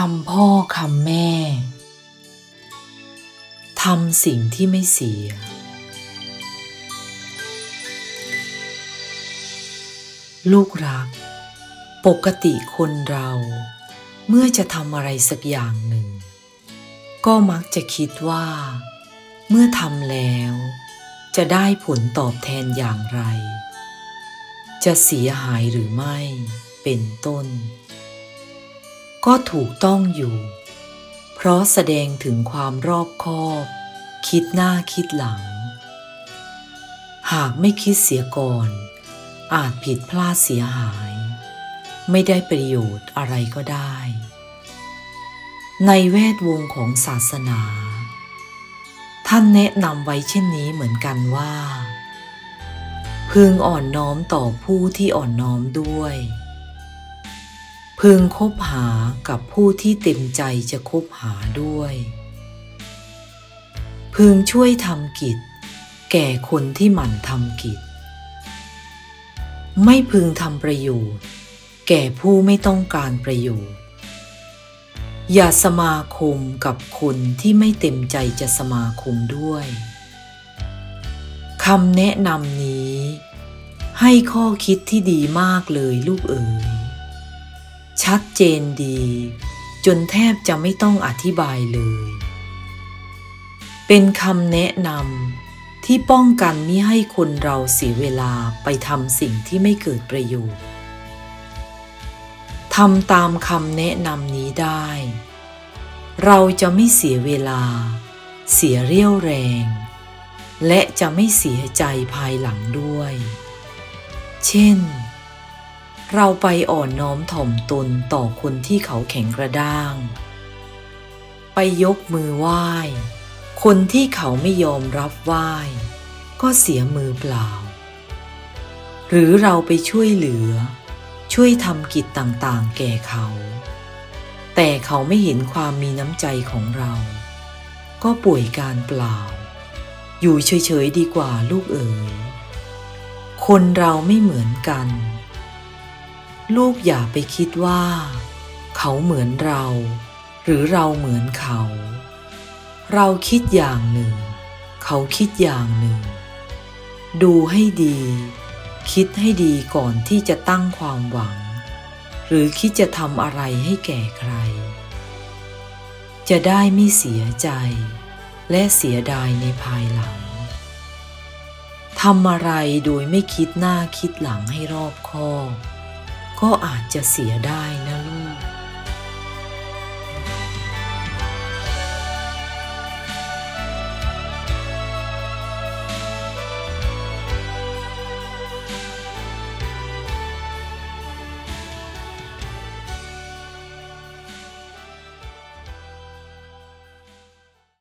คำพ่อคำแม่ทำสิ่งที่ไม่เสีย ลูกรัก ปกติคนเราเมื่อจะทำอะไรสักอย่างหนึ่ง ก็มักจะคิดว่า เมื่อทำแล้ว จะได้ผลตอบแทนอย่างไร จะเสียหายหรือไม่เป็นต้น ก็ถูกต้องอยู่ เพราะแสดงถึงความรอบคอบ คิดหน้าคิดหลัง หากไม่คิดเสียก่อน อาจผิดพลาดเสียหาย ไม่ได้ประโยชน์อะไรก็ได้ ในแวดวงของศาสนา ท่านแนะนำไว้เช่นนี้เหมือนกันว่า พึงอ่อนน้อมต่อผู้ที่อ่อนน้อมด้วย พึงคบหากับผู้ที่เต็มใจจะคบหาด้วย พึงช่วยทำกิจ แก่คนที่หมั่นทำกิจ ไม่พึงทำประโยชน์ แก่ผู้ไม่ต้องการประโยชน์ อย่าสมาคมกับคนที่ไม่เต็มใจจะสมาคมด้วยคำแนะนำนี้ ให้ข้อคิดที่ดีมากเลยลูกเอ๋ย ชัดเจนดี จนแทบจะไม่ต้องอธิบายเลย เป็นคำแนะนำที่ป้องกันมิให้คนเราเสียเวลาไปทำสิ่งที่ไม่เกิดประโยชน์ทำตามคำแนะนำนี้ได้ เราจะไม่เสียเวลา เสียเรี่ยวแรง และจะไม่เสียใจภายหลังด้วย เช่น เราไปอ่อนน้อมถ่อมตนต่อคนที่เขาแข็งกระด้าง ไปยกมือไหว้ คนที่เขาไม่ยอมรับไหว้ ก็เสียมือเปล่า หรือเราไปช่วยเหลือ ช่วยทำกิจต่างๆ แก่เขา แต่เขาไม่เห็นความมีน้ำใจของเรา ก็ป่วยการเปล่า อยู่เฉยๆดีกว่าลูกเอ๋ยคนเราไม่เหมือนกัน ลูกอย่าไปคิดว่า เขาเหมือนเรา หรือเราเหมือนเขา เราคิดอย่างหนึ่ง เขาคิดอย่างหนึ่ง ดูให้ดี คิดให้ดีก่อนที่จะตั้งความหวัง หรือคิดจะทำอะไรให้แก่ใคร จะได้ไม่เสียใจ และเสียดายในภายหลังทำอะไรโดยไม่คิดหน้าคิดหลังให้รอบคอบ ก็อาจจะเสียได้นะลูก